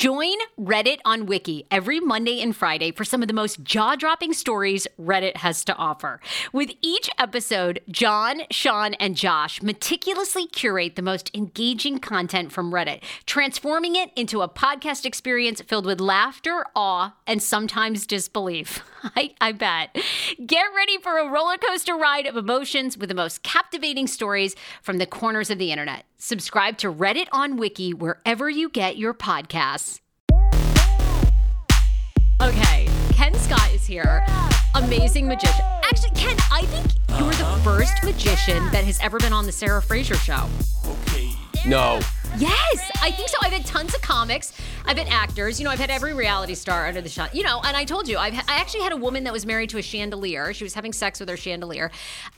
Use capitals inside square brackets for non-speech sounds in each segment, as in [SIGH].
Join Reddit on Wiki every Monday and Friday for some of the most jaw dropping stories Reddit has to offer. With each episode, John, Sean, and Josh meticulously curate the most engaging content from Reddit, transforming it into a podcast experience filled with laughter, awe, and sometimes disbelief. [LAUGHS] I, I bet. Get ready for a roller coaster ride of emotions with the most captivating stories from the corners of the internet. Subscribe to Reddit on Wiki wherever you get your podcasts. Okay, Ken Scott is here. Amazing magician. Actually, Ken, I think you're the first magician that has ever been on the Sarah Fraser show. Okay. No. Yes, I think so. I've had tons of comics. I've had actors. You know, I've had every reality star under the sun. You know, and I told you, I've I actually had a woman that was married to a chandelier. She was having sex with her chandelier.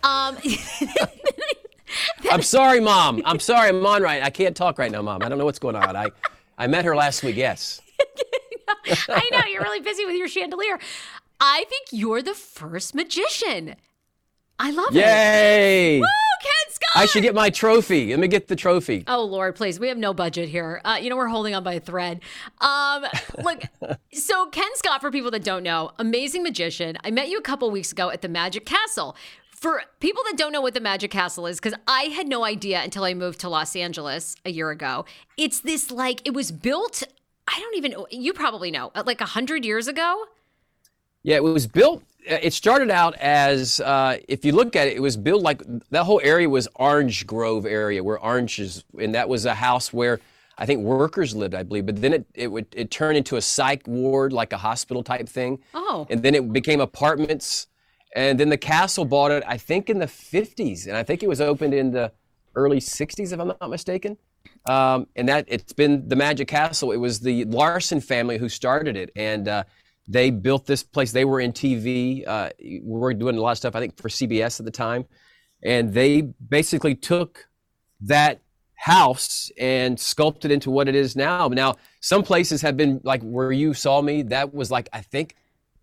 Um, [LAUGHS] [LAUGHS] [LAUGHS] I'm sorry, Mom. I'm sorry. I'm on right. I can't talk right now, Mom. I don't know what's going on. I, I met her last week, yes. [LAUGHS] I know you're really busy with your chandelier. I think you're the first magician. I love it. Yay! Woo, Ken Scott! I should get my trophy. Let me get the trophy. Oh Lord, please. We have no budget here. Uh, you know we're holding on by a thread. Um, look, [LAUGHS] so Ken Scott, for people that don't know, amazing magician. I met you a couple weeks ago at the Magic Castle. For people that don't know what the Magic Castle is, because I had no idea until I moved to Los Angeles a year ago. It's this like it was built. I don't even. You probably know, uh, like a hundred years ago. Yeah, it was built. uh, It started out as, uh, if you look at it, it was built like that whole area was Orange Grove area where oranges, and that was a house where I think workers lived, I believe. But then it it would it turned into a psych ward, like a hospital type thing. Oh. And then it became apartments, and then the castle bought it, I think, in the 50s, and I think it was opened in the early 60s, if I'm not mistaken. Um, and that it's been the Magic Castle. It was the Larsen family who started it, and uh, they built this place. They were in TV. Uh, we were doing a lot of stuff, I think, for CBS at the time, and they basically took that house and sculpted into what it is now. Now, some places have been like where you saw me. That was like I think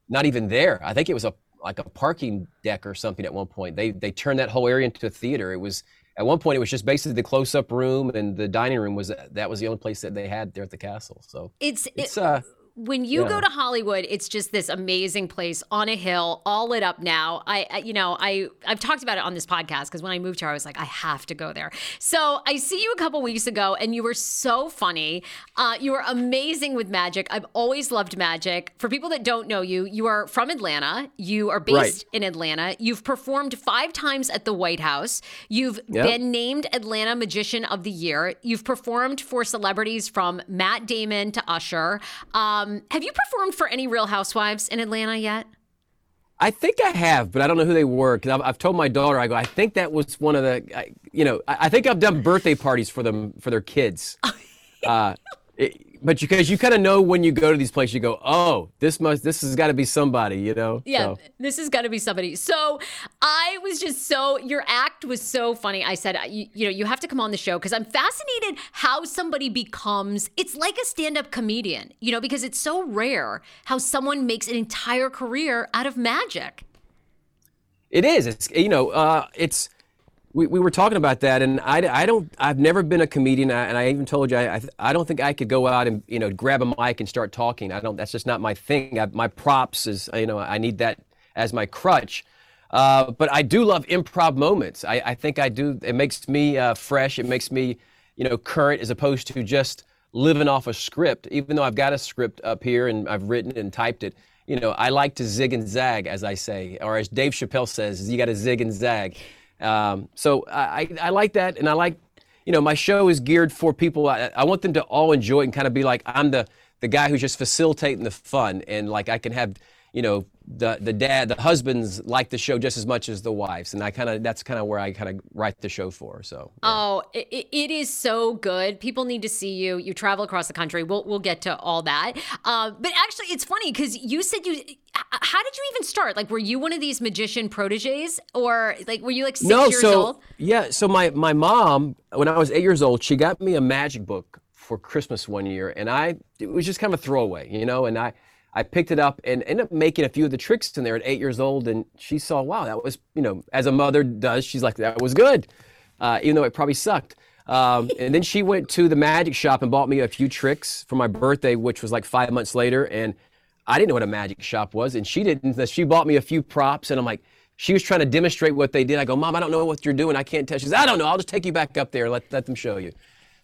not even there. I think it was a like a parking deck or something at one point. They they turned that whole area into a theater. It was at one point it was just basically the close-up room and the dining room was that was the only place that they had there at the castle. So It's it's it, uh when you go to Hollywood, it's just this amazing place on a hill, all lit up now. I, I you know, I I've talked about it on this podcast because when I moved here, I was like, I have to go there. So I see you a couple weeks ago, and you were so funny. Uh, you were amazing with magic. I've always loved magic. For people that don't know you, you are from Atlanta. You are based Right. in Atlanta. You've performed five times at the White House. You've Yep. been named Atlanta Magician of the Year. You've performed for celebrities from Matt Damon to Usher. Um, have you performed for any Real Housewives in Atlanta yet? I think I have, but I don't know who they were because I've, I've told my daughter. I go. I think that was one of the. I, you know, I, I think I've done birthday parties for them for their kids. [LAUGHS] uh, it- but because you, kind of know when you go to these places, you go, oh, this must, this has got to be somebody, you know? Yeah, So- this has got to be somebody. So I was just so, your act was so funny. I said, you, you know, you have to come on the show because I'm fascinated how somebody becomes, it's like a stand up comedian, you know, because it's so rare how someone makes an entire career out of magic. It is. It's you know, uh, it's we, we were talking about that, and I, I don't I've never been a comedian, and I even told you I, I don't think I could go out and you know grab a mic and start talking. I don't. That's just not my thing. I, my props is you know I need that as my crutch. Uh, but I do love improv moments. I, I think I do. It makes me uh, fresh. It makes me you know current as opposed to just living off a script. Even though I've got a script up here and I've written and typed it you know, I like to zig and zag, as I say, or as Dave Chappelle says, you got to zig and zag. Um, so I, I, like that, and I like, you know, my show is geared for people. I, I want them to all enjoy it and kind of be like, I'm the the guy who's just facilitating the fun, and like I can have, you know, the the dad, the husbands like the show just as much as the wives, and I kind of that's kind of where I kind of write the show for. So yeah. Oh, it, it is so good. People need to see you. You travel across the country. We'll we'll get to all that. Uh, but actually, it's funny because you said you. How did you even start? Like, were you one of these magician proteges, or like were you like six no, years so old? yeah, so my my mom, when I was eight years old, she got me a magic book for Christmas one year, and I it was just kind of a throwaway, you know, and I I picked it up and ended up making a few of the tricks in there at eight years old, and she saw, wow, that was you know, as a mother does, she's like, that was good, uh, even though it probably sucked. Um, [LAUGHS] and then she went to the magic shop and bought me a few tricks for my birthday, which was like five months later, and I didn't know what a magic shop was, and she didn't. She bought me a few props, and I'm like, she was trying to demonstrate what they did. I go, Mom, I don't know what you're doing. I can't tell. She says, I don't know. I'll just take you back up there and let, let them show you.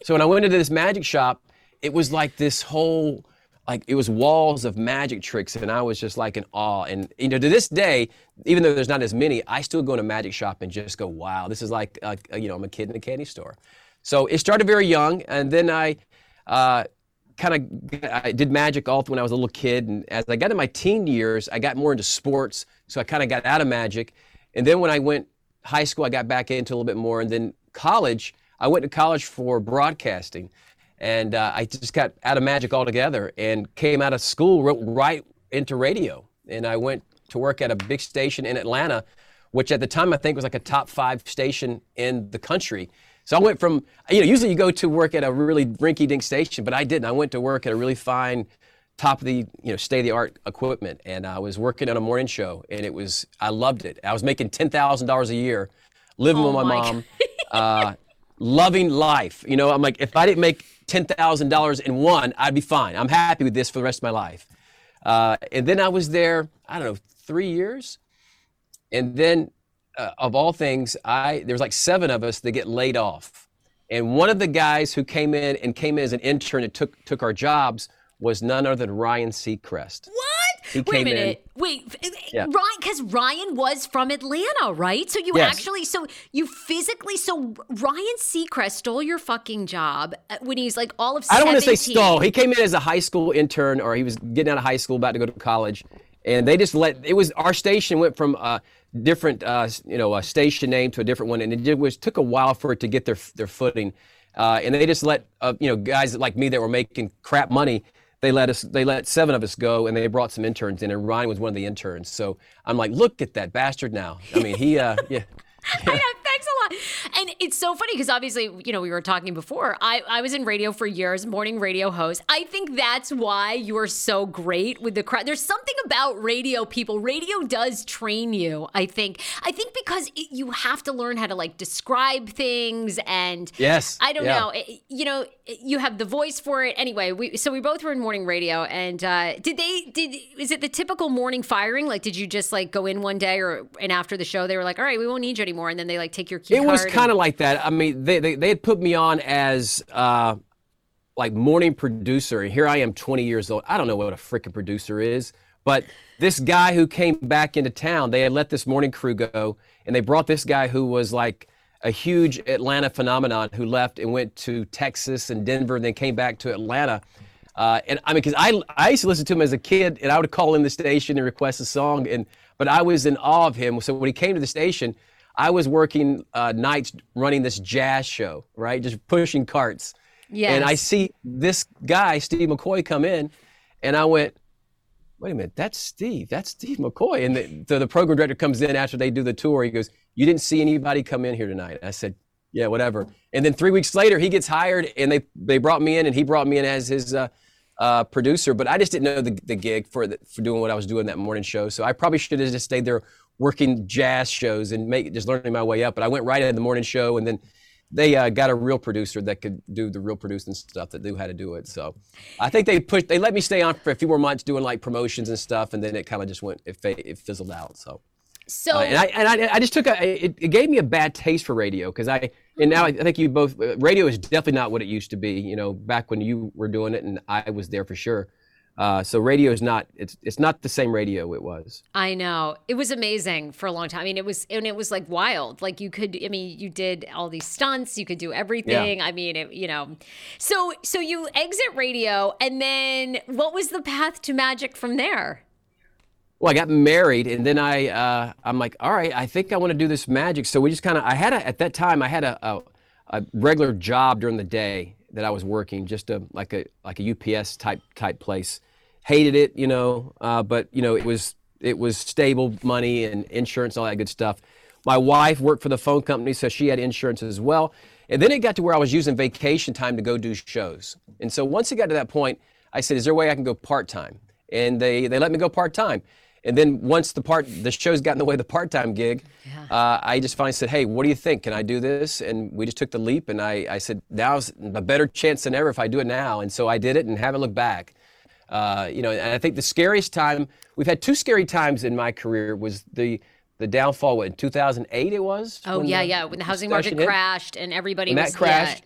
So when I went into this magic shop, it was like this whole, like it was walls of magic tricks, and I was just like in awe. And you know, to this day, even though there's not as many, I still go in a magic shop and just go, wow, this is like, uh, you know, I'm a kid in a candy store. So it started very young, and then I. Uh, kind of I did magic all when I was a little kid, and as I got in my teen years, I got more into sports. So I kind of got out of magic, and then when I went high school, I got back into a little bit more, and then college, I went to college for broadcasting, and uh, I just got out of magic altogether, and came out of school right into radio, and I went to work at a big station in Atlanta, which at the time I think was like a top five station in the country. So I went from, you know, usually you go to work at a really rinky-dink station, but I didn't. I went to work at a really fine, top of the, you know, state-of-the-art equipment, and I was working on a morning show, and it was, I loved it. I was making ten thousand dollars a year, living Oh with my, my mom, [LAUGHS] uh, loving life. You know, I'm like, if I didn't make ten thousand dollars in one, I'd be fine. I'm happy with this for the rest of my life. Uh, and then I was there, I don't know, three years, and then uh, of all things, I there was like seven of us that get laid off, and one of the guys who came in and came in as an intern and took took our jobs was none other than Ryan Seacrest. What? He Wait a came in- minute. Wait, Yeah. Ryan, because Ryan was from Atlanta, right? So you Yes. actually, so you physically, so Ryan Seacrest stole your fucking job uh, when he's like all of I don't want to say stole. He came in as a high school intern, or he was getting out of high school, about to go to college, and they just let it was our station went from a different, uh, you know, a station name to a different one, and it did, was took a while for it to get their their footing, uh, and they just let uh, you know guys like me that were making crap money. They let us. They let seven of us go, and they brought some interns in, and Ryan was one of the interns. So I'm like, look at that bastard now. I mean, he, uh, yeah. [LAUGHS] I know, thanks a lot. And it's so funny because obviously, you know, we were talking before. I, I was in radio for years, morning radio host. I think that's why you are so great with the crowd. There's something about radio people. Radio does train you, I think. I think because it, you have to learn how to like describe things and Yes, I don't yeah. know. It- you know, you have the voice for it. Anyway, we so we both were in morning radio and uh did they did is it the typical morning firing? Like did you just like go in one day or and after the show they were like, "All right, we won't need you anymore." And then they like take your key It was kind of like that. I mean, they, they, they had put me on as uh, like morning producer, and here I am, 20 years old. I don't know what a freaking producer is, but this guy who came back into town, they had let this morning crew go, and they brought this guy who was like a huge Atlanta phenomenon who left and went to Texas and Denver, and then came back to Atlanta. Uh, and I mean, because I I used to listen to him as a kid, and I would call in the station and request a song, and but I was in awe of him. So when he came to the station, I was working uh, nights running this jazz show, right, just pushing carts, Yes. And I see this guy, Steve McCoy, come in, and I went, wait a minute, that's Steve. That's Steve McCoy. And the, the, the program director comes in after they do the tour. He goes, You didn't see anybody come in here tonight. I said, Yeah, whatever. And then three weeks later, he gets hired, and they, they brought me in, and he brought me in as his uh, uh, producer. But I just didn't know the, the gig for, the, for doing what I was doing that morning show. So I probably should have just stayed there working jazz shows and make, just learning my way up. But I went right into the morning show, and then they uh, got a real producer that could do the real producing stuff that knew how to do it. So I think they pushed, they let me stay on for a few more months doing like promotions and stuff, and then it kind of just went, it, it fizzled out. So. So Uh, and I and I, I just took a it, it gave me a bad taste for radio because I and now I think you both uh, radio is definitely not what it used to be you know back when you were doing it and I was there for sure uh, so radio is not it's it's not the same radio it was I know. It was amazing for a long time. I mean, it was and it was like wild. Like you could I mean, you did all these stunts, you could do everything. I mean, it, you know. So so you exit radio and then what was the path to magic from there? well I got married and then I uh, I'm like all right I think I want to do this magic so we just kind of I had a, at that time I had a, a a regular job during the day that I was working just a like a like a UPS type type place hated it, you know, uh, but you know it was it was stable money and insurance, all that good stuff. My wife worked for the phone company, so she had insurance as well. And then it got to where I was using vacation time to go do shows. And so once it got to that point, I said, "Is there a way I can go part time?" And they they let me go part time. And then once the part the shows got in the way of the part time gig, uh, I just finally said, "Hey, what do you think? Can I do this?" And we just took the leap. And I I said, "Now's a better chance than ever if I do it now." And so I did it and haven't looked back. Uh, you know, and I think the scariest time we've had two scary times in my career was the the downfall. What in 2008 it was? Oh yeah, the yeah. When the housing market hit? crashed and everybody When was that crashed,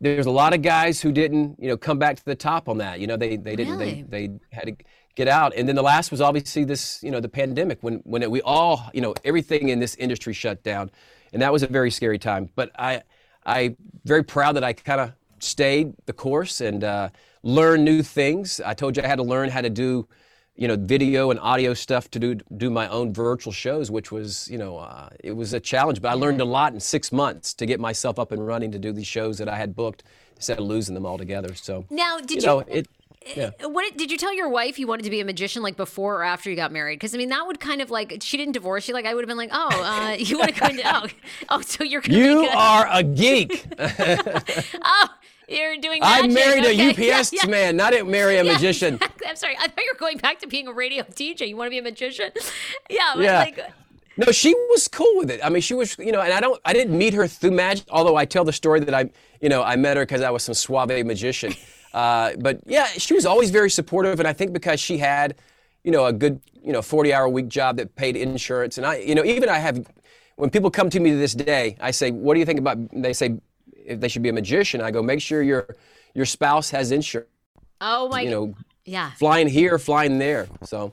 there's a lot of guys who didn't, you know, come back to the top on that. You know, they they didn't Really? they they had to get out. And then the last was obviously this, you know, the pandemic when when it, we all, you know, everything in this industry shut down, and that was a very scary time. But I I very proud that I kind of stayed the course and uh, learned new things. I told you I had to learn how to do. You know, video and audio stuff to do do my own virtual shows, which was, you know, uh, it was a challenge. But I learned a lot in six months to get myself up and running to do these shows that I had booked instead of losing them altogether. So Now, did you you, know, it. Yeah. Uh, What did you tell your wife you wanted to be a magician like before or after you got married? Because I mean, that would kind of like she didn't divorce you. Like I would have been like, oh, uh, [LAUGHS] you want to go into oh, oh, so you're gonna You be good. are a [LAUGHS] geek. [LAUGHS] oh, you're doing. I magic. married a UPS yeah, yeah. man, not a marry a Yeah, magician. exactly. I'm sorry. I thought you were going back to being a radio DJ. You want to be a magician? Yeah. but Yeah. Like, No, she was cool with it. I mean, she was, you know, and I don't, I didn't meet her through magic. Although I tell the story that I, you know, I met her because I was some suave magician. Uh, but yeah, she was always very supportive, and I think because she had, you know, a good, you know, 40-hour week job that paid insurance, and I, you know, even I have, when people come to me to this day, I say, "What do you think about?" They say, if they should be a magician, I go, "Make sure your your spouse has insurance." oh my. You know, yeah. flying here, flying there. So.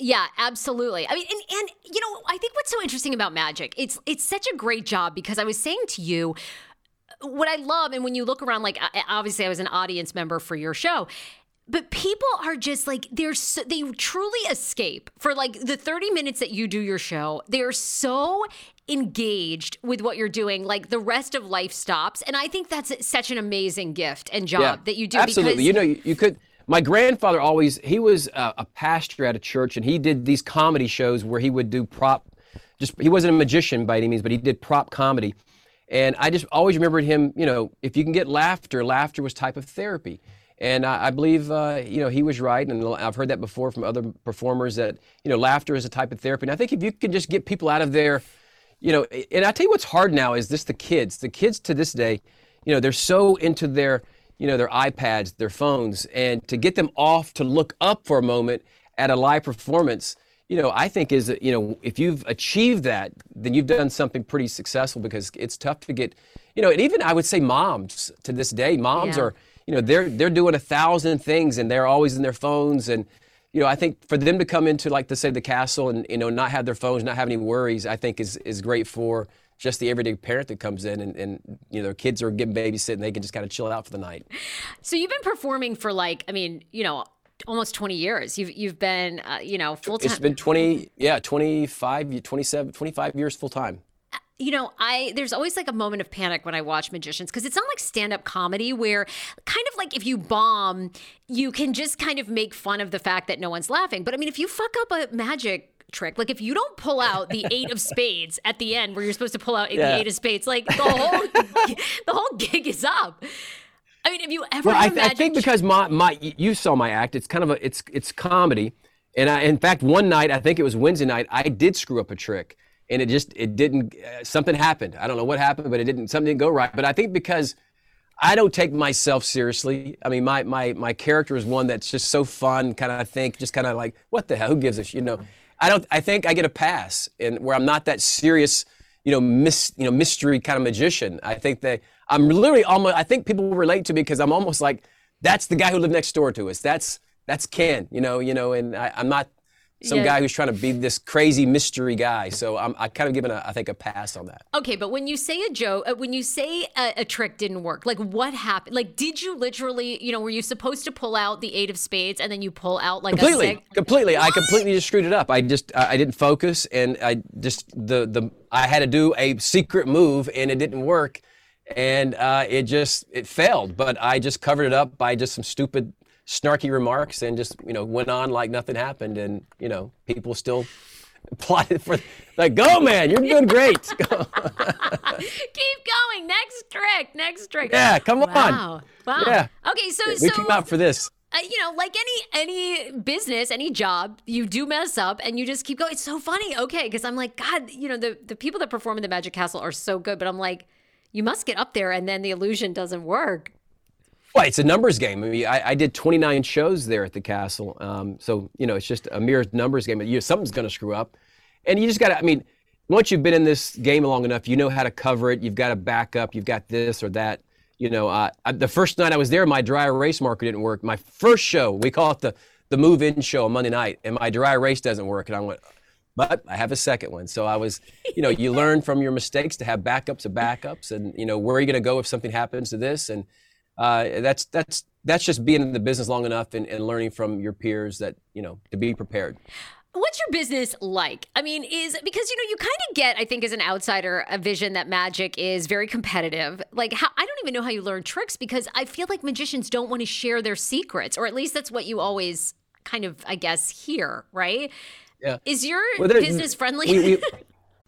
Yeah, absolutely. I mean, and, and you know, I think what's so interesting about magic, it's it's such a great job because I was saying to you, what I love, and when you look around, like obviously I was an audience member for your show. But people are just like they're so, they truly escape for like the 30 minutes that you do your show. They're so engaged with what you're doing like the rest of life stops and I think that's such an amazing gift and job that you do Absolutely. because you know, you, you could. My grandfather always he was a, a pastor at a church, and he did these comedy shows where he would do prop. Just he wasn't a magician by any means, but he did prop comedy, and I just always remembered him. You know, if you can get laughter, laughter was type of therapy. And I, I believe, uh, you know, he was right, and I've heard that before from other performers that you know, laughter is a type of therapy. And I think if you can just get people out of there, you know, and I tell you what's hard now is this: the kids, the kids to this day, you know, they're so into their, you know, their iPads, their phones, and to get them off to look up for a moment at a live performance, you know, I think is, that, you know, if you've achieved that, then you've done something pretty successful because it's tough to get, you know, and even I would say moms to this day, moms Yeah. are, you know, they're they're doing a thousand things and they're always in their phones and. You know, I think for them to come into like to say the castle and you know not have their phones, not have any worries, I think is is great for just the everyday parent that comes in and, and you know their kids are getting babysitting, they can just kind of chill out for the night. So you've been performing for like, I mean, you know, almost 20 years. You've you've been, uh, you know, full time. It's been 20, yeah, 25, 27, 25 years full time. you know, I there's always like a moment of panic when I watch magicians because it's not like stand-up comedy where kind of like if you bomb, you can just kind of make fun of the fact that no one's laughing. But I mean, if you fuck up a magic trick, like if you don't pull out the [LAUGHS] eight of spades at the end where you're supposed to pull out Yeah. the eight of spades, like the whole [LAUGHS] the whole gig is up. I mean, have you ever Well, I, th- I think because my my you saw my act. It's kind of a it's it's comedy, and I, in fact, one night I think it was Wednesday night I did screw up a trick, and it just it didn't uh, something happened. I don't know what happened, but it didn't something didn't go right. But I think because I don't take myself seriously. I mean, my my my character is one that's just so fun. Kind of I think just kind of like what the hell? Who gives a sh-? you know? I don't. I think I get a pass, and where I'm not that serious. You know, mis, you know, mystery kind of magician. I think that I'm literally almost. I think people will relate to me because I'm almost like that's the guy who lived next door to us. That's that's Ken. You know, you know, and I, I'm not some Yeah. guy who's trying to be this crazy mystery guy. So I'm I kind of given a I think a pass on that. Okay, but when you say a joke, uh, when you say a, a trick didn't work, like what happened? Like, did you literally, you know, were you supposed to pull out the eight of spades and then you pull out like a completely seg- completely i completely just screwed it up i just i I didn't focus and i just the the i had to do a secret move and it didn't work and uh, it just it failed but i just covered it up by just some stupid snarky remarks and just you know went on like nothing happened and you know people still [LAUGHS] applauded for like go man you're doing great [LAUGHS] Keep going. Next trick. Next trick. Yeah, come on. Wow. Wow. Yeah. Okay, so we so came out for this uh, you know, like any any business, any job, you do mess up and you just keep going. It's so funny. Okay, because I'm like, God, you know, the the people that perform in the Magic Castle are so good, but I'm like, you must get up there and then the illusion doesn't work. Well, it's a numbers game. I mean, I, I did 29 shows there at the castle. Um, so, you know, it's just a mere numbers game. You, something's going to screw up. And you just got to, I mean, once you've been in this game long enough, you know how to cover it. You've got to back up. You've got this or that. You know, uh, I, the first night I was there, my dry erase marker didn't work. My first show, we call it the, the move in show on Monday night, and my dry erase doesn't work. And I went, but I have a second one. So I was, you know, you learn from your mistakes to have backups of backups, and you know where are you going to go if something happens to this, and uh, that's that's that's just being in the business long enough and, and learning from your peers that you know to be prepared. What's your business like? I mean, is because you know you kind of get, I think, as an outsider, a vision that magic is very competitive. Like, how, I don't even know how you learn tricks because I feel like magicians don't want to share their secrets, or at least that's what you always kind of, I guess, hear, right? Yeah. Is your Well, business friendly? We, we, [LAUGHS]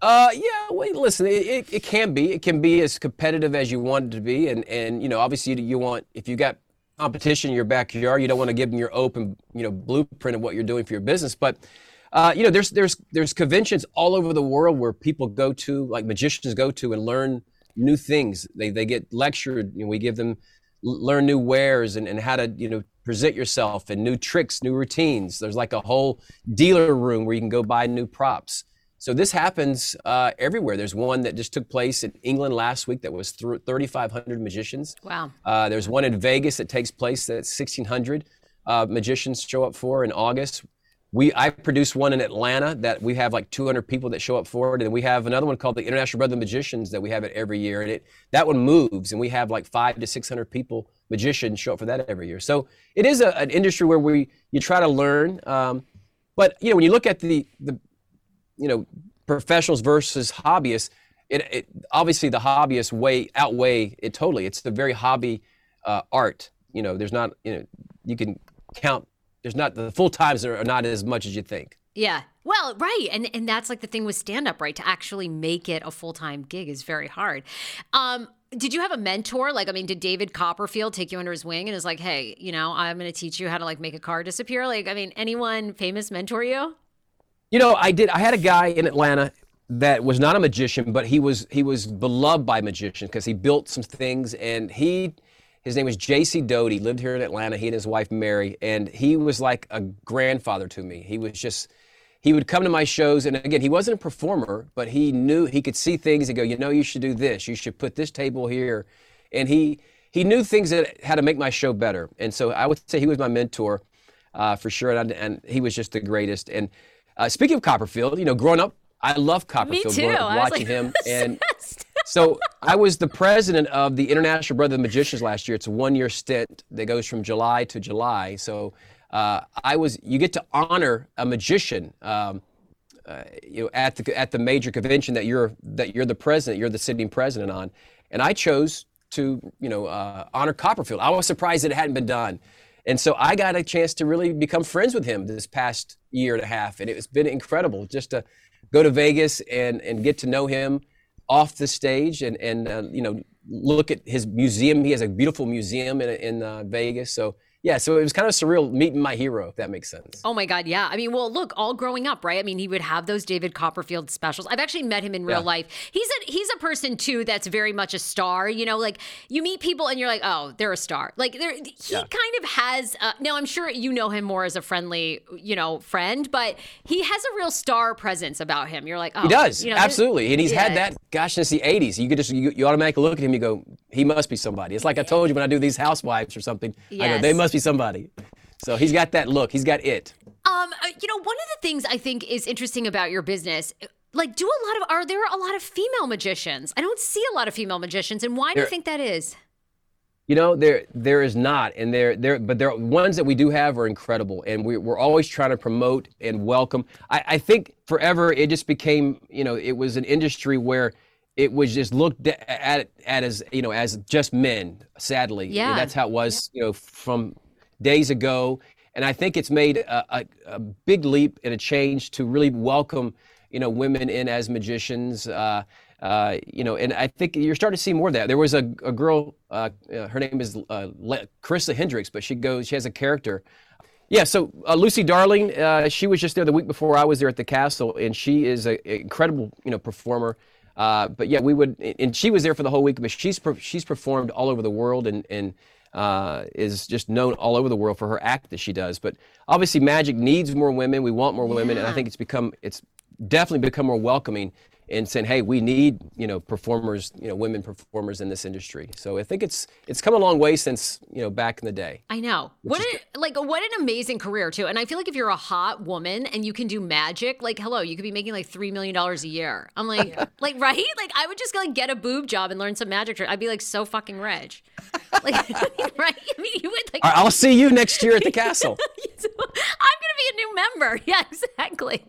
Uh, yeah. Wait, listen. It, it, it can be. It can be as competitive as you want it to be, and and you know, obviously, you want if you got competition in your backyard, you don't want to give them your open, you know, blueprint of what you're doing for your business. But uh, you know, there's there's there's conventions all over the world where people go to, like magicians go to, and learn new things. They they get lectured. You know, we give them learn new wares and, and how to you know present yourself and new tricks, new routines. There's like a whole dealer room where you can go buy new props. So this happens uh, everywhere. There's one that just took place in England last week that was through 3,500 magicians. Wow. Uh, there's one in Vegas that takes place that 1,600 uh, magicians show up for in August. We I produced one in Atlanta that we have like 200 people that show up for it, and we have another one called the International Brother Magicians that we have it every year, and it that one moves, and we have like five to 600 people magicians show up for that every year. So it is a, an industry where we you try to learn, um, but you know when you look at the the you know professionals versus hobbyists it, it obviously the hobbyists way outweigh it totally it's the very hobby uh, art you know there's not you know you can count there's not the full times are not as much as you think Yeah. Well, right. And and that's like the thing with stand up, right? To actually make it a full-time gig is very hard. Um did you have a mentor? Like, I mean, did David Copperfield take you under his wing and is like, hey, you know, I'm going to teach you how to like make a car disappear? Like, I mean, anyone famous mentor you? You know, I did. I had a guy in Atlanta that was not a magician, but he was he was beloved by magicians because he built some things, and he his name was J.C. Doty. Lived here in Atlanta. He and his wife Mary, and he was like a grandfather to me. He was just he would come to my shows, and again, he wasn't a performer, but he knew he could see things and go, you know, you should do this. You should put this table here, and he he knew things that how to make my show better. And so I would say he was my mentor uh, for sure, and, I, and he was just the greatest. And uh, speaking of Copperfield, you know, growing up, I love Copperfield. Me too. Up, watching like, him [LAUGHS] and so I was the president of the International Brotherhood of Magicians last year. It's a one-year stint that goes from July to July. So uh, I was. You get to honor a magician. Um, uh, you know, at the at the major convention that you're that you're the president, you're the sitting president on, and I chose to you know uh, honor Copperfield. I was surprised it hadn't been done, and so I got a chance to really become friends with him this past year and a half, and it's been incredible just to go to Vegas and and get to know him off the stage and and uh, you know look at his museum. He has a beautiful museum in in uh, Vegas, so yeah, so it was kind of surreal meeting my hero, if that makes sense. Oh my God, yeah. I mean, well, look, all growing up, right? I mean, he would have those David Copperfield specials. I've actually met him in real Yeah. life. He's a he's a person too that's very much a star. You know, like you meet people and you're like, oh, they're a star. Like they're, he Yeah. kind of has. Uh, now, I'm sure you know him more as a friendly, you know, friend, but he has a real star presence about him. You're like, oh, He does, you know, absolutely. And he's had that, gosh, since the 80s. You could just, you, you automatically look at him, you go, he must be somebody. It's like I told you when I do these housewives or something. I go, they Yes. Must be somebody. So he's got that look. He's got it. Um, uh, you know, one of the things I think is interesting about your business, like, do a lot of are there a lot of female magicians? I don't see a lot of female magicians, and why do you think that is? You know, there there is not, and there there, but there ones that we do have are incredible, and we, we're always trying to promote and welcome. I, I think forever it just became, you know, it was an industry where it was just looked at at as you know as just men. Sadly, Yeah. that's how it was, you know, from days ago. And I think it's made a, a, a big leap and a change to really welcome, you know, women in as magicians. Uh, uh, you know, and I think you're starting to see more of that. There was a, a girl, uh, uh, her name is uh, Le- Carisa Hendrix, but she goes, she has a character. Yeah, so uh, Lucy Darling, she was just there the week before I was there at the castle, and she is an incredible, you know, performer. Uh, but yeah, we would, and she was there for the whole week. But she's she's performed all over the world, and and uh, is just known all over the world for her act that she does. But obviously, magic needs more women. We want more women, and I think it's become it's definitely become more welcoming and saying, "Hey, we need you know performers, you know, women performers in this industry." So I think it's it's come a long way since you know back in the day. I know. What a, like what an amazing career too. And I feel like if you're a hot woman and you can do magic, like hello, you could be making like three million dollars a year. I'm like, like right? Like I would just like get a boob job and learn some magic trick. I'd be like so fucking rich. [LAUGHS] Like [LAUGHS] right? I mean, you would like. I'll see you next year at the castle. [LAUGHS] I'm gonna be a new member. Yeah, exactly.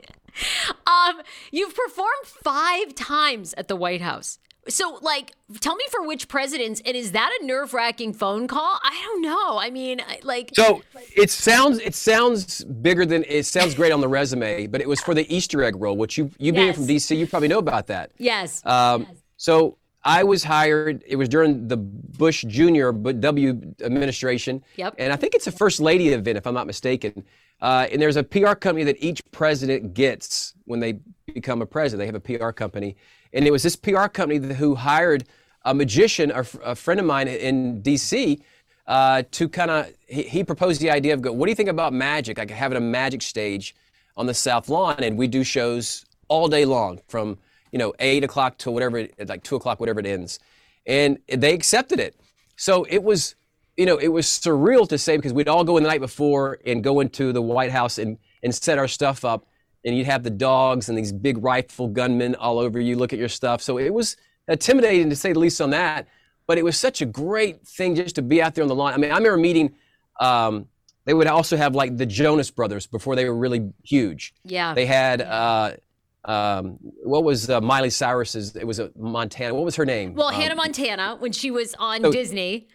Um, you've performed five times at the White House. So, like, tell me for which presidents, and is that a nerve wracking phone call? I don't know. I mean, like, So it sounds it sounds bigger than it sounds great on the resume, but it was for the Easter egg roll, which you you being Yes. from DC, you probably know about that. yes. Um, So I was hired. It was during the Bush Jr. but W administration. Yep. And I think it's a First Lady event, if I'm not mistaken. Uh, and there's a PR company that each president gets when they become a president. They have a PR company, and it was this PR company who hired a magician, a, friend of mine in D.C. Uh, to kind of he, he proposed the idea of go. What do you think about magic? Like having a magic stage on the South Lawn, and we do shows all day long from you know eight o'clock to whatever like two o'clock, whatever it ends, and they accepted it. So it was, you know, it was surreal to say because we'd all go in the night before and go into the White House and and set our stuff up, and you'd have the dogs and these big rifle gunmen all over you, look at your stuff. So it was intimidating to say the least on that. But it was such a great thing just to be out there on the lawn. I mean, I remember meeting. Um, they would also have like the Jonas Brothers before they were really huge. yeah. They had uh, um, what was uh, Miley Cyrus's? It was a Montana. What was her name? well, Um, Hannah Montana, when she was on so- Disney.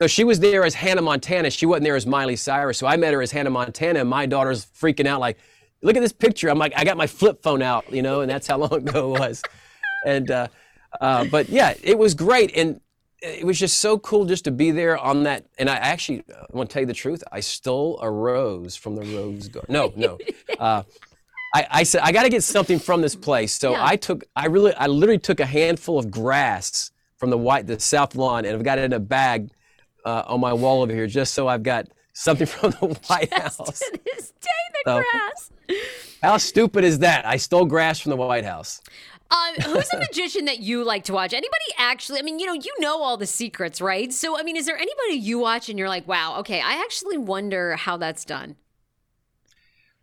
So she was there as Hannah Montana. She wasn't there as Miley Cyrus. So I met her as Hannah Montana, and my daughter's freaking out like, look at this picture. I'm like, I got my flip phone out, you know, and that's how [LAUGHS] long ago it was. And, uh, uh, but yeah, it was great. And it was just so cool just to be there on that. And I actually I want to tell you the truth. I stole a rose from the rose garden. No, no. [LAUGHS] Uh, I, I, said I got to get something from this place. So yeah. I took, I really, I literally took a handful of grass from the white, the south lawn, and I've got it in a bag uh, on my wall over here, just so I've got something [LAUGHS] from the White just House. [LAUGHS] To this day, the so, grass. How stupid is that? I stole grass from the White House. Um, who's a magician that you like to watch? Anybody actually? I mean, you know, you know all the secrets, right? So, I mean, is there anybody you watch and you're like, wow, okay, I actually wonder how that's done?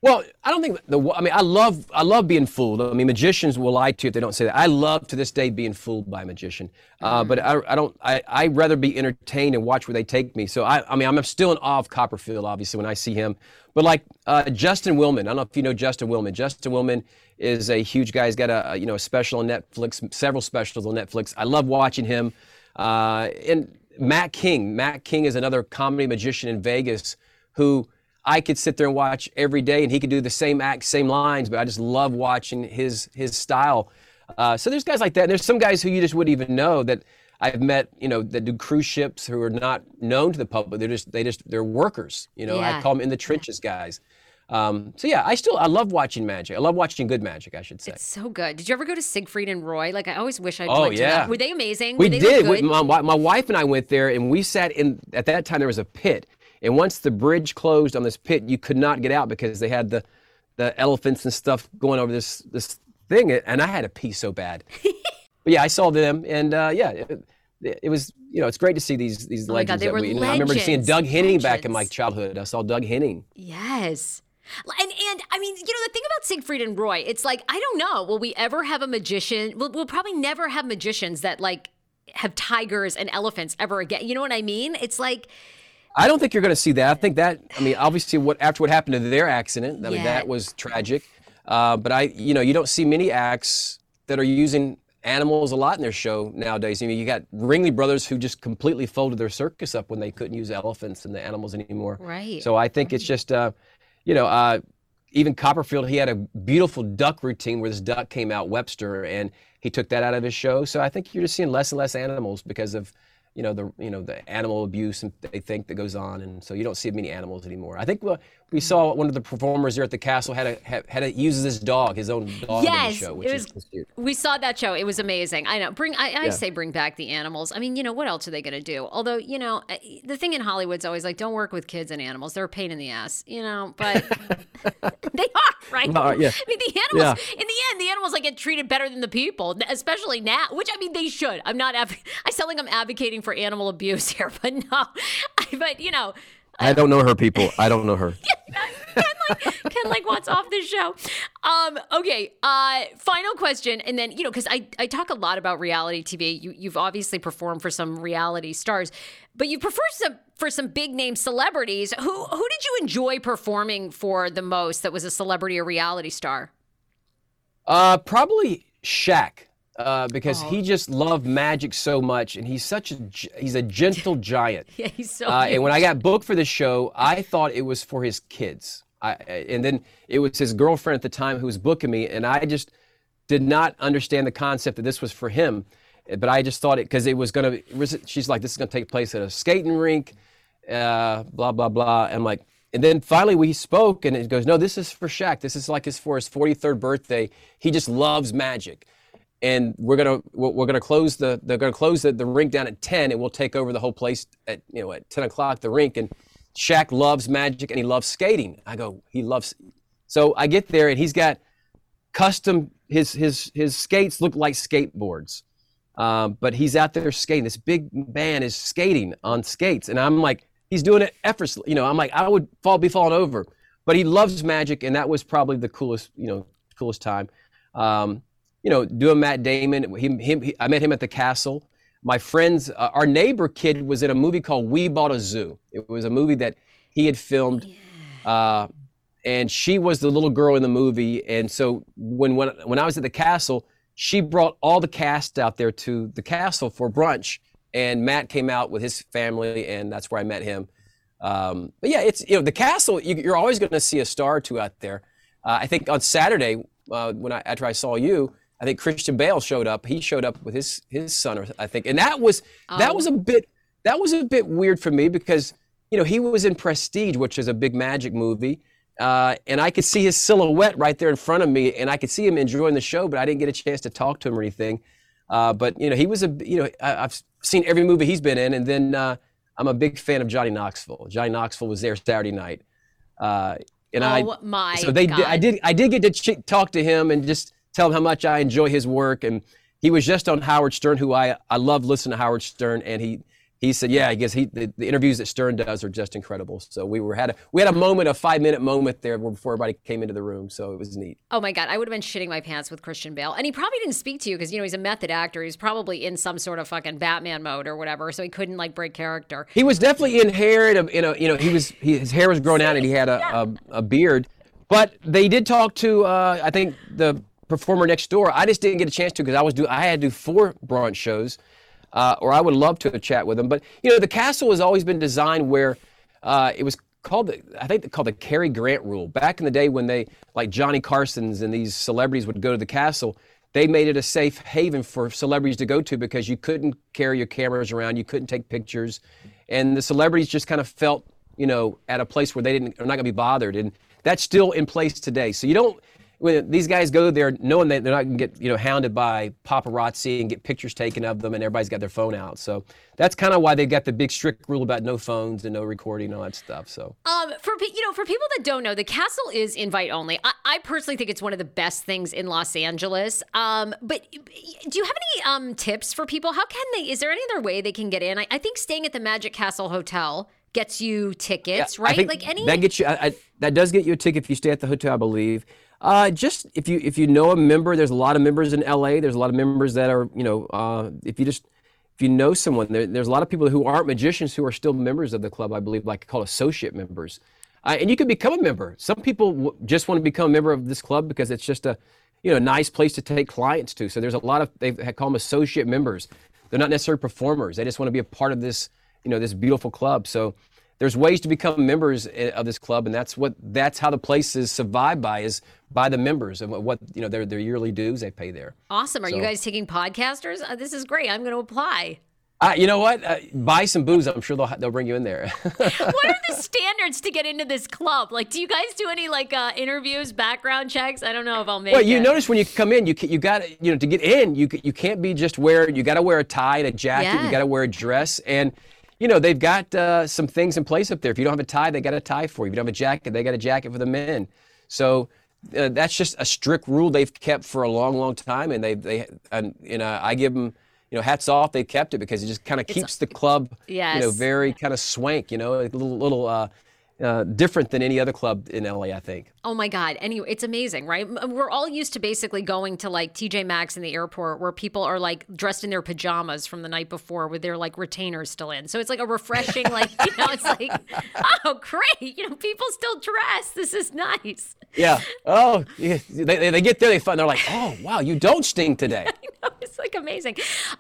Well, I don't think the. I mean, I love I love being fooled. I mean, magicians will lie to you if they don't say that. I love to this day being fooled by a magician. Uh, mm. But I, I don't. I I rather be entertained and watch where they take me. So I I mean I'm still in awe of Copperfield, obviously when I see him. But like uh, Justin Willman, I don't know if you know Justin Willman. Justin Willman is a huge guy. He's got a, a you know a special on Netflix, several specials on Netflix. I love watching him. Uh, and Mac King. Mac King is another comedy magician in Vegas who I could sit there and watch every day, and he could do the same act, same lines, but I just love watching his his style. Uh, so there's guys like that. And there's some guys who you just wouldn't even know that I've met, you know, that do cruise ships who are not known to the public. They're just they just they're workers. You know, yeah. I call them in the trenches guys. Um, so yeah, I still I love watching magic. I love watching good magic, I should say. It's so good. Did you ever go to Siegfried and Roy? Like I always wish I'd oh, went yeah. to that. Were they amazing? We they did. We, my, my wife and I went there, and we sat in. At that time, there was a pit, and once the bridge closed on this pit, you could not get out because they had the the elephants and stuff going over this this thing, and I had to pee so bad. [LAUGHS] but yeah, I saw them, and uh, yeah, it, it, was you know it's great to see these these oh legends. God, that we, legends. I remember seeing Doug Henning back in my childhood. I saw Doug Henning. Yes. And and I mean, you know, the thing about Siegfried and Roy, it's like I don't know. Will we ever have a magician? We'll, we'll probably never have magicians that like have tigers and elephants ever again. You know what I mean? It's like I don't think you're going to see that. I think that, I mean, obviously, what after what happened to their accident, I mean, that was tragic. Uh, but I, you know, you don't see many acts that are using animals a lot in their show nowadays. I mean, you got Ringling Brothers who just completely folded their circus up when they couldn't use elephants and the animals anymore. Right. So I think it's just, uh, you know, uh, even Copperfield, he had a beautiful duck routine where this duck came out, Webster, and he took that out of his show. So I think you're just seeing less and less animals because of you know the you know the animal abuse and they think that goes on, and so you don't see many animals anymore. I think we, saw one of the performers here at the castle had a had, had a uses his dog, his own dog yes, in the show, which it was, is cute. We saw that show; it was amazing. I know. Bring I, I yeah. say bring back the animals. I mean, you know what else are they going to do? Although you know the thing in Hollywood's always like, don't work with kids and animals; they're a pain in the ass. You know, but [LAUGHS] [LAUGHS] they are right. Yeah. I mean, the animals yeah. in the end, the animals like get treated better than the people, especially now. Which I mean, they should. I'm not. [LAUGHS] I sound like I'm advocating for animal abuse here, but no. but you know. I don't know her, people. I don't know her. [LAUGHS] Ken, like, Ken like wants off the show. Um, okay. Uh, final question, and then you know, because I I talk a lot about reality TV. You you've obviously performed for some reality stars, but you prefer some for some big name celebrities. Who who did you enjoy performing for the most? That was a celebrity or reality star. Uh, probably Shaq uh, because oh. he just loved magic so much, and he's such a he's a gentle [LAUGHS] giant. yeah, he's so. Uh, and when I got booked for the show, I thought it was for his kids. I, and then it was his girlfriend at the time who was booking me, and I just did not understand the concept that this was for him. But I just thought it because it was gonna. She's like, this is gonna take place at a skating rink, uh, blah blah blah. And I'm like, and then finally we spoke, and it goes, no, this is for Shaq. This is like his for his 43rd birthday. He just loves magic and we're gonna we're gonna close the they're gonna close the, the rink down at 10 and we'll take over the whole place at you know at 10 o'clock the rink and Shaq loves magic and he loves skating. I go he loves so I get there and he's got custom his his his skates look like skateboards um, but he's out there skating. This big man is skating on skates and I'm like he's doing it effortlessly you know I'm like I would fall be falling over but he loves magic and that was probably the coolest you know coolest time. Um, you know, doing Matt Damon. He, him, he, I met him at the castle. My friends, uh, our neighbor kid was in a movie called We Bought a Zoo. It was a movie that he had filmed. Yeah. Uh, and she was the little girl in the movie. And so when, when, when I was at the castle, she brought all the cast out there to the castle for brunch. And Matt came out with his family, and that's where I met him. Um, but yeah, it's, you know, the castle, you, you're always going to see a star or two out there. Uh, I think on Saturday, uh, when I, after I saw you, I think Christian Bale showed up. He showed up with his his son, I think, and that was that Oh. was a bit that was a bit weird for me because you know he was in Prestige, which is a big magic movie, uh, and I could see his silhouette right there in front of me, and I could see him enjoying the show, but I didn't get a chance to talk to him or anything. Uh, but you know, he was a you know I, I've seen every movie he's been in, and then uh, I'm a big fan of Johnny Knoxville. Johnny Knoxville was there Saturday night, uh, and I oh my so they God. did, I did I did get to ch- talk to him and just tell him how much I enjoy his work and he was just on Howard Stern who I I love listening to Howard Stern and he he said yeah I guess he the, the interviews that Stern does are just incredible so we were had a we had a moment a five minute moment there before everybody came into the room so it was neat Oh my God, I would have been shitting my pants with Christian Bale. And he probably didn't speak to you because, you know, he's a method actor. He's probably in some sort of fucking Batman mode or whatever. So he couldn't like break character. he was definitely in hair and in a you know he was he, his hair was grown out and he had a, a, a beard but they did talk to uh, I think the performer next door I just didn't get a chance to because I was do I had to do four brunch shows uh, or I would love to chat with him but you know the castle has always been designed where uh, it was called the, I think called the Cary Grant rule back in the day when they like Johnny Carson's and these celebrities would go to the castle they made it a safe haven for celebrities to go to because you couldn't carry your cameras around, you couldn't take pictures, and the celebrities just kind of felt, you know, at a place where they didn't, are not going to be bothered, and that's still in place today. So you don't, when these guys go there knowing that they're not going to get, you know, hounded by paparazzi and get pictures taken of them, and everybody's got their phone out. So that's kind of why they've got the big strict rule about no phones and no recording and all that stuff. So. Um, for you know, for people that don't know, the castle is invite only. I, I personally think it's one of the best things in Los Angeles. Um, but do you have any um tips for people? How can they? Is there any other way they can get in? I, I think staying at the Magic Castle Hotel gets you tickets, I right? like any. that gets you. I, I, that does get you a ticket if you stay at the hotel, I believe. Uh, just if you if you know a member, there's a lot of members in LA. There's a lot of members that are you know uh, if you just if you know someone, there, there's a lot of people who aren't magicians who are still members of the club. I believe, like called associate members, uh, and you can become a member. Some people w- just want to become a member of this club because it's just a you know nice place to take clients to. So there's a lot of they call them associate members. They're not necessarily performers. They just want to be a part of this you know this beautiful club. So there's ways to become members of this club, and that's what that's how the place is survived by is by the members and what- you know their their yearly dues they pay there. awesome. Are you guys taking podcasters? Uh, this is great. I'm going to apply. Uh, you know what? Uh, buy some booze. I'm sure they'll they'll bring you in there. [LAUGHS] what are the standards to get into this club? Like, do you guys do any like uh, interviews, background checks? I don't know if I'll make well, it. you notice when you come in, you you got you know to get in, you you can't be just wear you got to wear a tie and a jacket. Yeah. You got to wear a dress and. You know they've got uh, some things in place up there. If you don't have a tie, they got a tie for you. If you don't have a jacket, they got a jacket for the men. So uh, that's just a strict rule they've kept for a long, long time, and they they and you know I give them you know hats off. They kept it because it just kind of keeps the club you know very kind of swank. You know a little little uh, uh, different than any other club in LA. I think. Oh my God. Anyway, it's amazing, right? We're all used to basically going to like TJ Maxx in the airport where people are like dressed in their pajamas from the night before with their like retainers still in. So it's like a refreshing, like, [LAUGHS] you know, it's like, oh, great. You know, people still dress. This is nice. Yeah. Oh, yeah. They, they, get there, they find they're like, oh wow, you don't sting today. [LAUGHS] It's like amazing.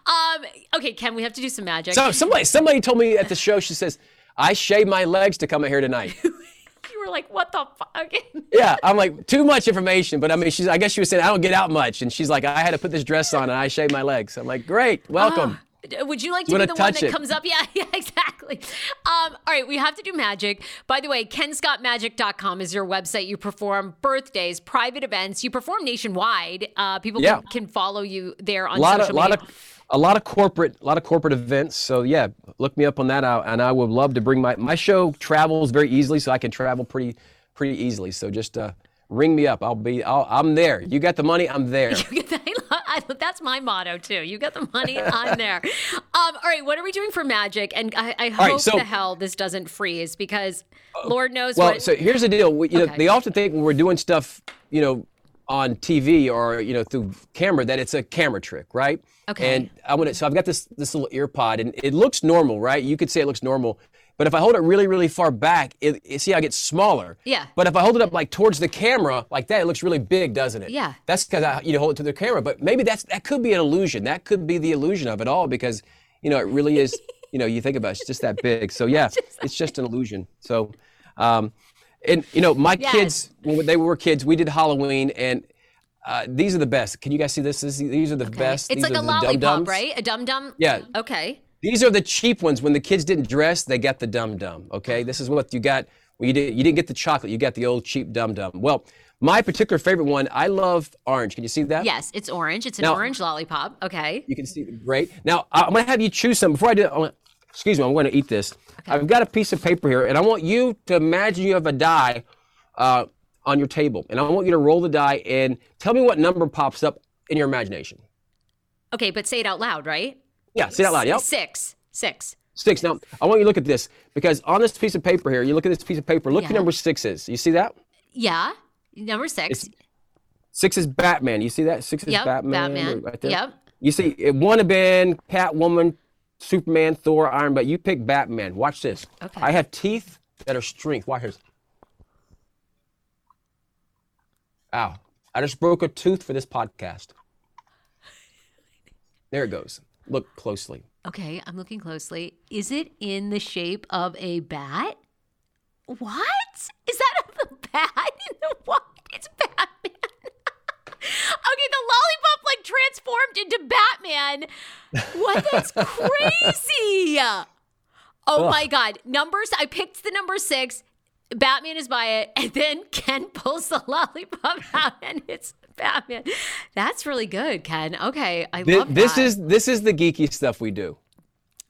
Um, okay, Ken, we have to do some magic. So somebody somebody told me at the show, she says, I shaved my legs to come in here tonight. [LAUGHS] you were like, what the fuck? [LAUGHS] yeah, I'm like too much information, but I mean, she's I guess she was saying I don't get out much, and she's like, I had to put this dress on and I shaved my legs. I'm like, great, welcome. Would you like to You be the one touch that it. comes up? [LAUGHS] Yeah, yeah, exactly. Um, all right, we have to do magic. By the way, kenscottmagic.com is your website. You perform birthdays, private events. You perform nationwide. Uh, people Yeah. can, can follow you there on lot social of lot media. of a lot of corporate a lot of corporate events so yeah look me up on that out and i would love to bring my my show travels very easily so i can travel pretty pretty easily so just uh ring me up i'll be I'll, i'm there you got the money i'm there [LAUGHS] [LAUGHS] I That's my motto too. You got the money, I'm there. Um, all right, what are we doing for magic? And I, I hope right, so- the hell this doesn't freeze because Lord knows well what. so here's the deal we, you Okay. know they often think when we're doing stuff you know on tv or you know through camera that it's a camera trick right Okay. and i want to so i've got this this little ear pod and it looks normal right you could say it looks normal but if I hold it really, really far back, it, it- see how it gets smaller. Yeah. But if I hold it up like towards the camera, like that, it looks really big, doesn't it? Yeah. That's because I you know hold it to the camera. But maybe that's that could be an illusion. That could be the illusion of it all because you know it really is. [LAUGHS] You know, you think about it, it's just that big. So yeah, [LAUGHS] it's just an illusion. So, um, And you know, my Yes. kids when they were kids, we did Halloween, and uh, these are the best. Can you guys see this? This- these are the best. It's These like are a the lollipop, dum-dums. right? A dum dum. Yeah. Okay. These are the cheap ones. When the kids didn't dress, they got the dum dum. Okay, this is what you got. When you did, you didn't get the chocolate. You got the old cheap dum dum. Well, my particular favorite one, I love orange. Can you see that? Yes, it's orange. It's an Now- orange lollipop. Okay. You can see great. Now I'm gonna have you choose some. Before I do, that, excuse me, I'm going to eat this. I've got a piece of paper here, and I want you to imagine you have a die uh, on your table, and I want you to roll the die and tell me what number pops up in your imagination. Okay, but say it out loud, right? Yeah, say it out loud. Yep. Six. Six. Six. Now I want you to look at this because on this piece of paper here, you look at this piece of paper. Look Yeah. at number six is. You see that? Yeah. Number six. Six is Batman. You see that? Six is Yep, Batman. Batman. Right there. Yep. You see, it would have been Catwoman, Superman, Thor, Iron, but you pick Batman. Watch this. Okay. I have teeth that are strength. Watch this. Ow. I just broke a tooth for this podcast. There it goes. Look closely. Okay, I'm looking closely. Is it in the shape of a bat? What? Is that a bat in [LAUGHS] the what? It's Batman. [LAUGHS] okay, the lollipop like transformed into Batman. What? That's [LAUGHS] crazy. Oh my god. Numbers I picked the number 6. Batman is by it, and then [LAUGHS] Ken pulls the lollipop out and it's Batman. That's really good, Ken. Okay, I love This is, this is the geeky stuff we do.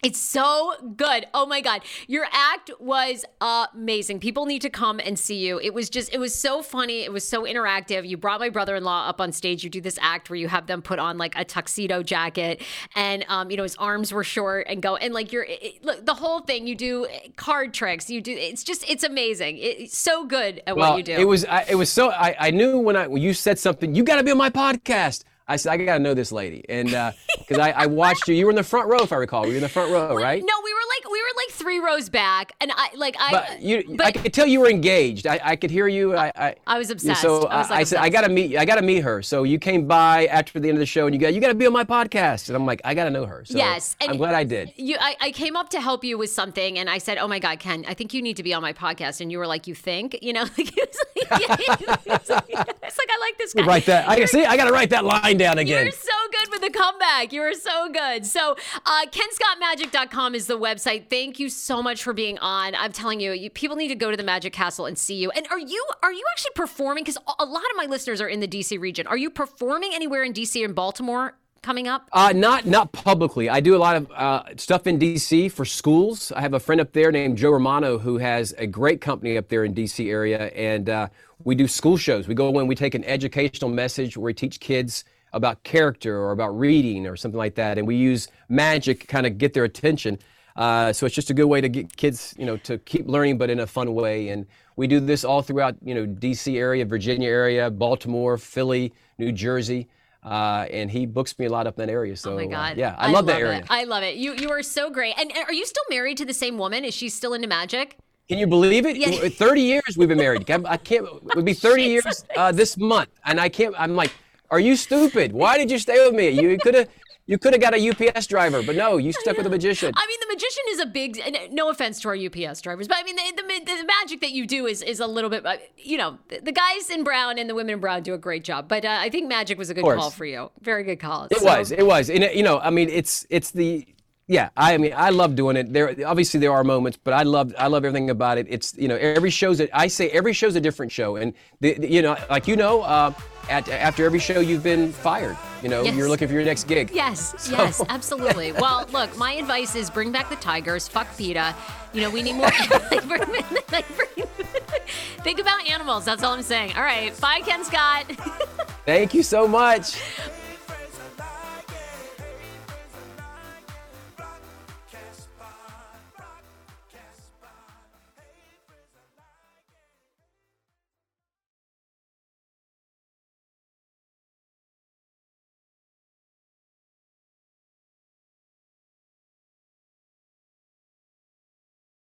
It's so good. Oh my God. Your act was amazing. People need to come and see you. It was just, it was so funny. It was so interactive. You brought my brother in law up on stage. You do this act where you have them put on like a tuxedo jacket and, um, you know, his arms were short and go, and like you're, it, look, the whole thing, you do card tricks. You do, it's just, it's amazing. It- it's so good at Well, what you do. it was I, it was so I, I knew when I when you said something, you got to be on my podcast. I said I got to know this lady, and uh, because I, I watched you, you were in the front row if I recall. Were you in the front row, right? No, we were like, we were like three rows back. And I, like, I, But you, I could tell you were engaged. I, I could hear you. I, I, I was obsessed. So I was, like, I said, I got to meet. I got to meet her. So you came by after the end of the show, and you got, you got to be on my podcast. And I'm like, I got to know her. So Yes, and- I'm glad I did. You, I, I came up to help you with something, and I said, "Oh my God, Ken, I think you need to be on my podcast." And you were like, "You think?" You know, [LAUGHS] like, it was like, [LAUGHS] it's like, it's like I like this guy. Write that. I see. I got to write that line down again. You're so good with the comeback. You are so good. So, uh, KenScottMagic.com is the website. Thank you so much for being on. I'm telling you, you, people need to go to the Magic Castle and see you. And are you are you actually performing? Because a lot of my listeners are in the DC region. Are you performing anywhere in DC and Baltimore coming up? Uh, not not publicly. I do a lot of uh, stuff in D.C. for schools. I have a friend up there named Joe Romano who has a great company up there in D.C. area, and uh, we do school shows. We go in, we take an educational message where we teach kids about character or about reading or something like that, and we use magic to kind of get their attention. Uh, so it's just a good way to get kids, you know, to keep learning, but in a fun way. And we do this all throughout, you know, D.C. area, Virginia area, Baltimore, Philly, New Jersey. Uh, and he books me a lot up in that area. So Oh my uh, God. yeah, I, love that area. It. I love it. You you are so great. And and are you still married to the same woman? Is she still into magic? Can you believe it? Yeah. 30 years we've been married. I can't. It would be 30 [LAUGHS] years uh, this month, and I can't. I'm like, are you stupid? Why did you stay with me? You could have. You could have got a UPS driver, but no, you stuck with a magician. I mean, the magician is a big. and No offense to our UPS drivers, but I mean, the, the, the magic that you do is is a little bit. uh, You know, the, guys in brown and the women in brown do a great job. But uh, I think magic was a good call for you. Very good call. It was. It was. And it, you know, I mean, it's it's the yeah. I mean, I love doing it. There obviously there are moments, but I love I love everything about it. It's you know every show's a, I say every show's a different show, and the, the- you know like you know. Uh, at, after every show, you've been fired. You know, Yes. you're looking for your next gig. Yes, [LAUGHS] yes, absolutely. Well, look, my advice is bring back the Tigers, fuck PETA. You know, we need more. [LAUGHS] like, bring- like, bring- think about animals. That's all I'm saying. All right. Bye, Ken Scott. [LAUGHS] Thank you so much.